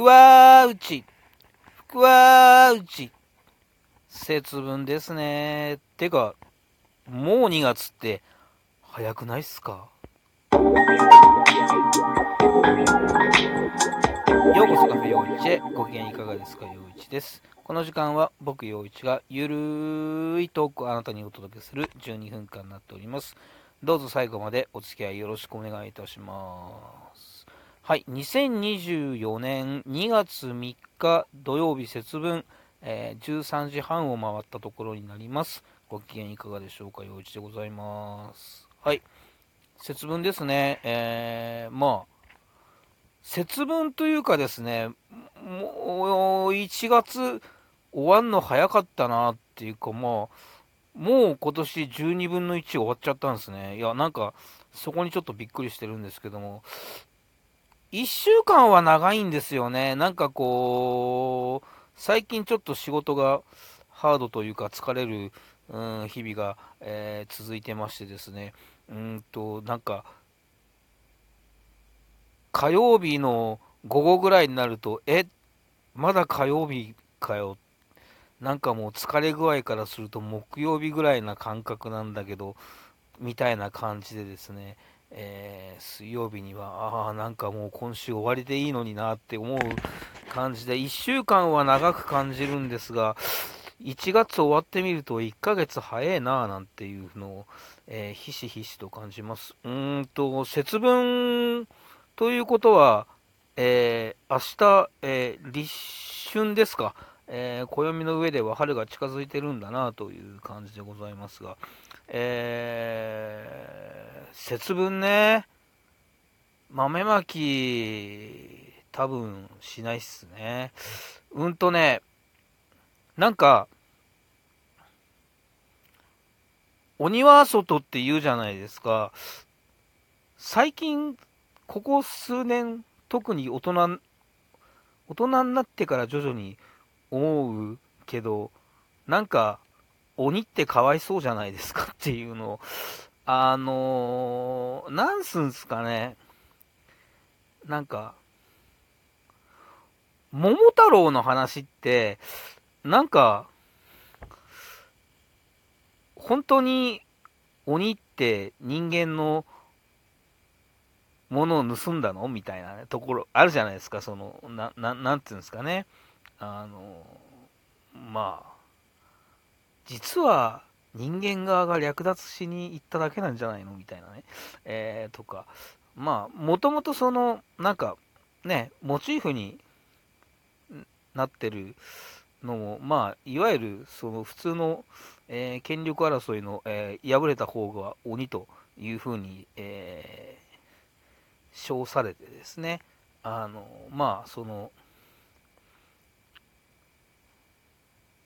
福は内。福は内。節分ですね。てか、もう2月って早くないっすか？ようこそカフェ陽一へご機嫌いかがですか？陽一です。この時間は僕陽一がゆるいトークをあなたにお届けする12分間になっております。どうぞ最後までお付き合いよろしくお願いいたします。はい、2024年2月3日土曜日節分、えー13時半を回ったところになります。ご機嫌いかがでしょうか？陽一でございます。はい、節分ですね。えー、まあ、節分というかですね、もう1月終わんの早かったなっていうか、まあ、もう今年12分の1終わっちゃったんですね。いや、なんか、そこにちょっとびっくりしてるんですけども、1週間は長いんですよね。なんかこう、最近ちょっと仕事がハードというか疲れる、うん、日々が、えー続いてましてですね、うんと、なんか、火曜日の午後ぐらいになると、え、まだ火曜日かよ。なんかもう疲れ具合からすると木曜日ぐらいな感覚なんだけど、みたいな感じでですね、えー水曜日には、ああ、なんかもう今週終わりでいいのになって思う感じで、1週間は長く感じるんですが、1月終わってみると1ヶ月早いなぁなんていうのを、えーひしひしと感じます。うーんと、節分ということは、えー明日、え立春ですか、えー暦の上では春が近づいてるんだなという感じでございますが、えー節分ね、豆まき、多分しないっすね。うんとね、なんか、お庭外って言うじゃないですか。最近、ここ数年、特に大人、大人になってから徐々に思うけど、なんか、鬼ってかわいそうじゃないですかっていうのを、あのー、なんすんすかね。なんか、桃太郎の話って、なんか、本当に鬼って人間のものを盗んだの？みたいな、ところあるじゃないですか、その、な、ななんていうんですかね。あの、まあ、実は人間側が略奪しに行っただけなんじゃないのみたいなね。えー、とか、まあ、もともとその、なんか、ね、モチーフになってるのも、まあ、いわゆるその普通の、えー権力争いの、えー敗れた方が鬼というふうに、えー称されてですね、あのまあ、その、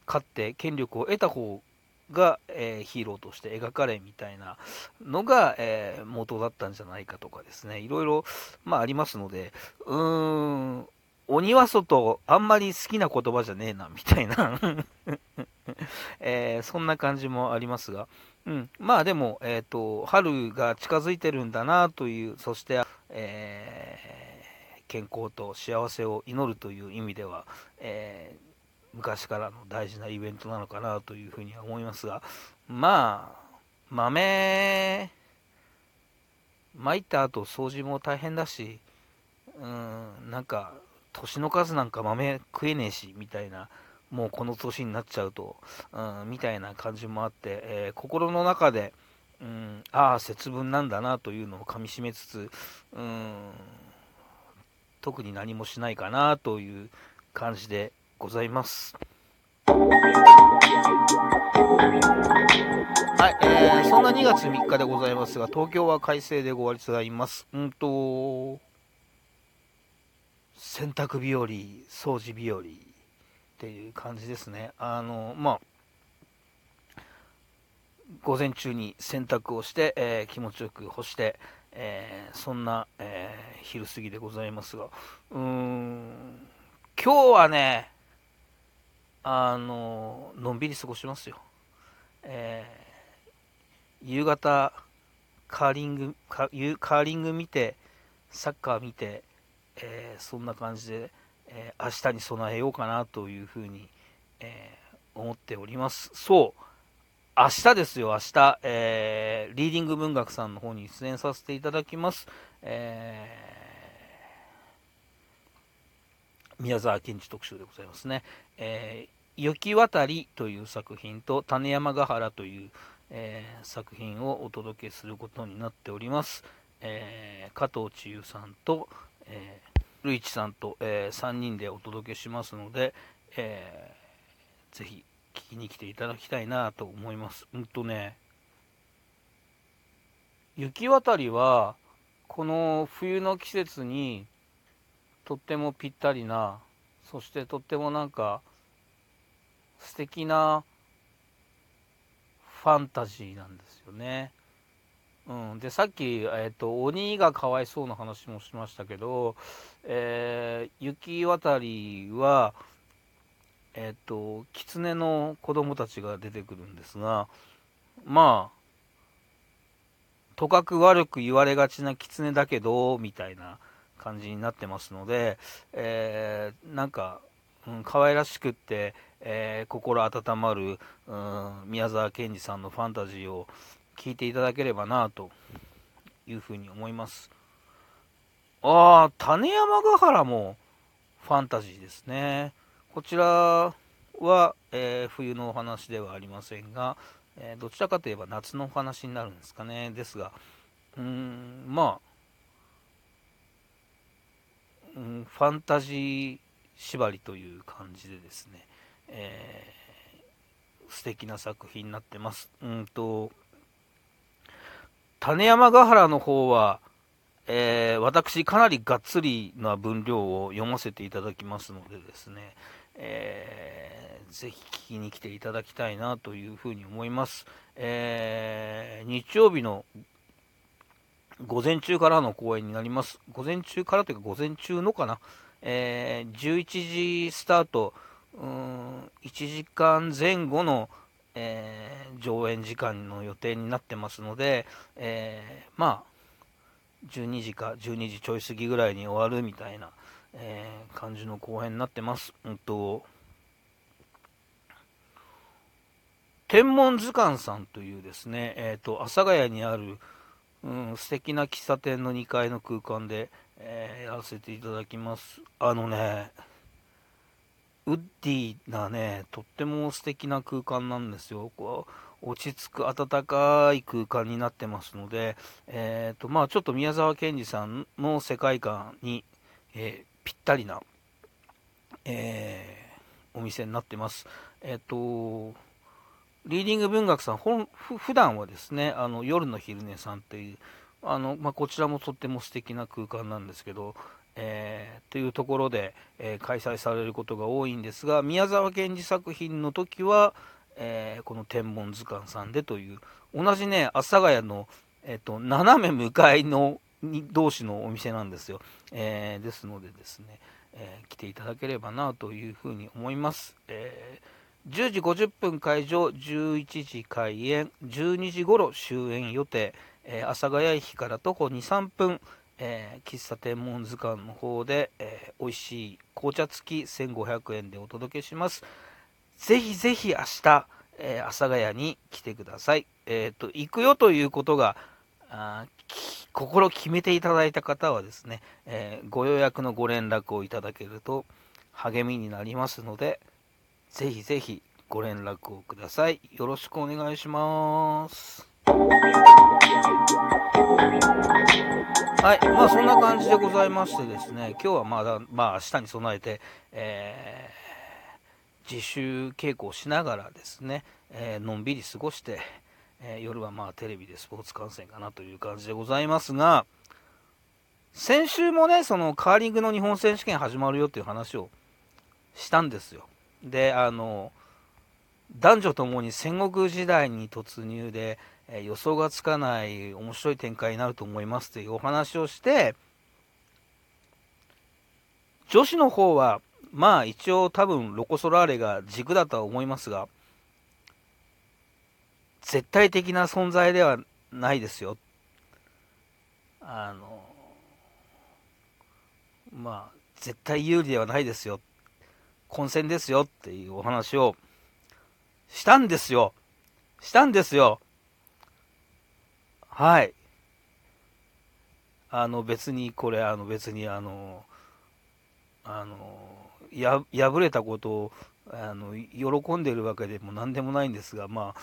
勝って権力を得た方が、えーヒーローとして描かれみたいなのが、えー元だったんじゃないかとかですね、いろいろ、まあ、ありますので、うーん、鬼は外、あんまり好きな言葉じゃねえな、みたいな、えーそんな感じもありますが、うん、まあでも、えっ、と、春が近づいてるんだなという、そして、えー健康と幸せを祈るという意味では、えー昔からの大事なイベントなのかなというふうには思いますが、まあ、豆、まいた後掃除も大変だし、うん、なんか、年の数なんか豆食えねえし、みたいな、もうこの年になっちゃうと、うん、みたいな感じもあって、えー心の中で、うん、ああ、節分なんだなというのをかみしめつつ、うん、特に何もしないかなという感じでございます。はい、えーそんな2月3日でございますが、東京は快晴でございます。うんと、洗濯日和、掃除日和っていう感じですね。あの、まあ、午前中に洗濯をして、えー気持ちよく干して、えーそんな、えー昼過ぎでございますが、うーん、今日はね、あの、のんびり過ごしますよ。えー夕方、カーリング、カーリング見て、サッカー見て、えーそんな感じで、ええー、明日に備えようかなというふうに、えー、思っております。そう、明日ですよ、明日、えー、リーディング文学さんの方に出演させていただきます。えー、宮沢賢治特集でございますね。えー、雪渡りという作品と種山ヶ原という、えー、作品をお届けすることになっております。えー、加藤千優さんと、えー、ルイチさんと、えー、3人でお届けしますので、えー、ぜひ聞きに来ていただきたいなと思います。うんとね、雪渡りは、この冬の季節にとってもぴったりな、そしてとってもなんか素敵なファンタジーなんですよね。うん、でさっき、えーと、鬼がかわいそうな話もしましたけど、えー、雪渡りは、えっ、ー、と狐の子供たちが出てくるんですがまあとかく悪く言われがちな狐だけどみたいな感じになってますので、えー、なんか、うん、可愛らしくって、えー、心温まる、うん、宮沢賢治さんのファンタジーを聞いていただければなというふうに思います。ああ、種山ヶ原もファンタジーですね。こちらは、えー、冬のお話ではありませんが、えー、どちらかといえば夏のお話になるんですかね。ですが、うーん、まあ、うん、ファンタジー縛りという感じでですね、えー、素敵な作品になってます。うんと、種山ヶ原の方は、えー、私、かなりがっつりな分量を読ませていただきますのでですね、えー、ぜひ聞きに来ていただきたいなというふうに思います。えー、日曜日の午前中からの公演になります。午前中からというか午前中のかな。えー、11時スタート、うん、1時間前後の、えー、上演時間の予定になってますので、えー、まあ、12時か12時ちょい過ぎぐらいに終わるみたいな、えー、感じの後編になってます。うんと、天文図鑑さんというですね、えっ、ー、と、阿佐ヶ谷にある、うん、素敵な喫茶店の2階の空間で、えー、やらせていただきます。あのね、ウッディなね、とっても素敵な空間なんですよ。こう落ち着く暖かい空間になってますので、えーとまあ、ちょっと宮沢賢治さんの世界観に、えー、ぴったりな、えー、お店になってます。えっ、ー、とリーディング文学さん、ほ普段はですね、あの夜の昼寝さんという、あのまあ、こちらもとっても素敵な空間なんですけど、えー、というところで、えー、開催されることが多いんですが宮沢賢治作品の時は、えー、この天文図鑑さんでという同じね阿佐ヶ谷の、えーと、斜め向かいの同士のお店なんですよ、えですのでですね、え来ていただければなというふうに思います、え10時50分会場11時開演12時頃終演予定、え阿佐ヶ谷駅から徒歩23分えー、喫茶天文図鑑の方で、えー、美味しい紅茶付き1500円でお届けします。ぜひぜひ明日、えー、阿佐ヶ谷に来てください。えっ、ー、と、行くよということが、あ心決めていただいた方はですね、えー、ご予約のご連絡をいただけると励みになりますので、ぜひぜひご連絡をください。よろしくお願いします。はい、まあそんな感じでございましてですね、今日はまだ、まあ明日に備えて、えー、自主稽古をしながらですね、えー、のんびり過ごして、えー、夜はまあテレビでスポーツ観戦かなという感じでございますが、先週もね、そのカーリングの日本選手権始まるよっていう話をしたんですよ。で、あの、男女ともに戦国時代に突入で、え予想がつかない面白い展開になると思いますというお話をして女子の方はまあ一応多分ロコ・ソラーレが軸だとは思いますが絶対的な存在ではないですよあのまあ絶対有利ではないですよ。混戦ですよっていうお話をしたんですよ。したんですよ。はい。あの別にこれ、あの別にあの、あの、や敗れたことをあの喜んでるわけでも何でもないんですが、まあ、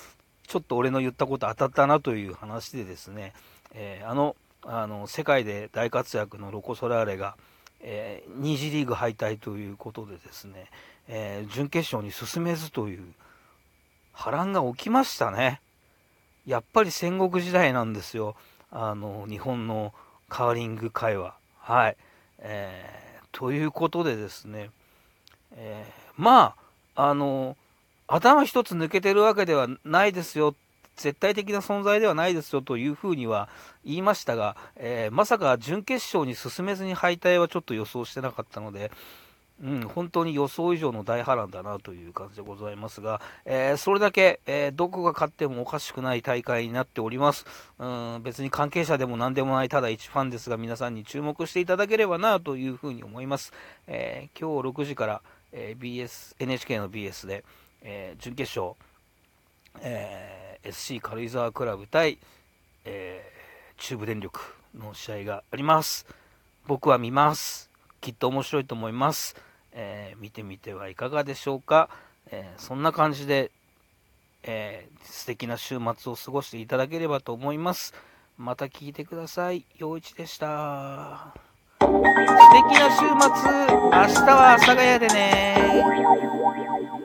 ちょっと俺の言ったこと当たったなという話でですね、えー、あのあの世界で大活躍のロコ・ソラーレが、えー、2次リーグ敗退ということでですね、えー、準決勝に進めずという波乱が起きましたね。やっぱり戦国時代なんですよ。あの日本のカーリング界は。はい。えー、ということでですね、えー、まあ、あの、頭一つ抜けてるわけではないですよ、絶対的な存在ではないですよというふうには言いましたが、えー、まさか準決勝に進めずに敗退はちょっと予想してなかったので、うん、本当に予想以上の大波乱だなという感じでございますが、えー、それだけ、えー、どこが勝ってもおかしくない大会になっております。うん、別に関係者でも何でもない、ただ一ファンですが、皆さんに注目していただければなというふうに思います。えー、今日6時から、え BS、NHK の BS で、え準決勝、え SC 軽井沢クラブ対、え中部電力の試合があります。僕は見ます。きっと面白いと思います。えー、見てみてはいかがでしょうか、えー、そんな感じで、えー、素敵な週末を過ごしていただければと思いますまた聞いてください陽一でした素敵な週末明日は阿佐ヶ谷でね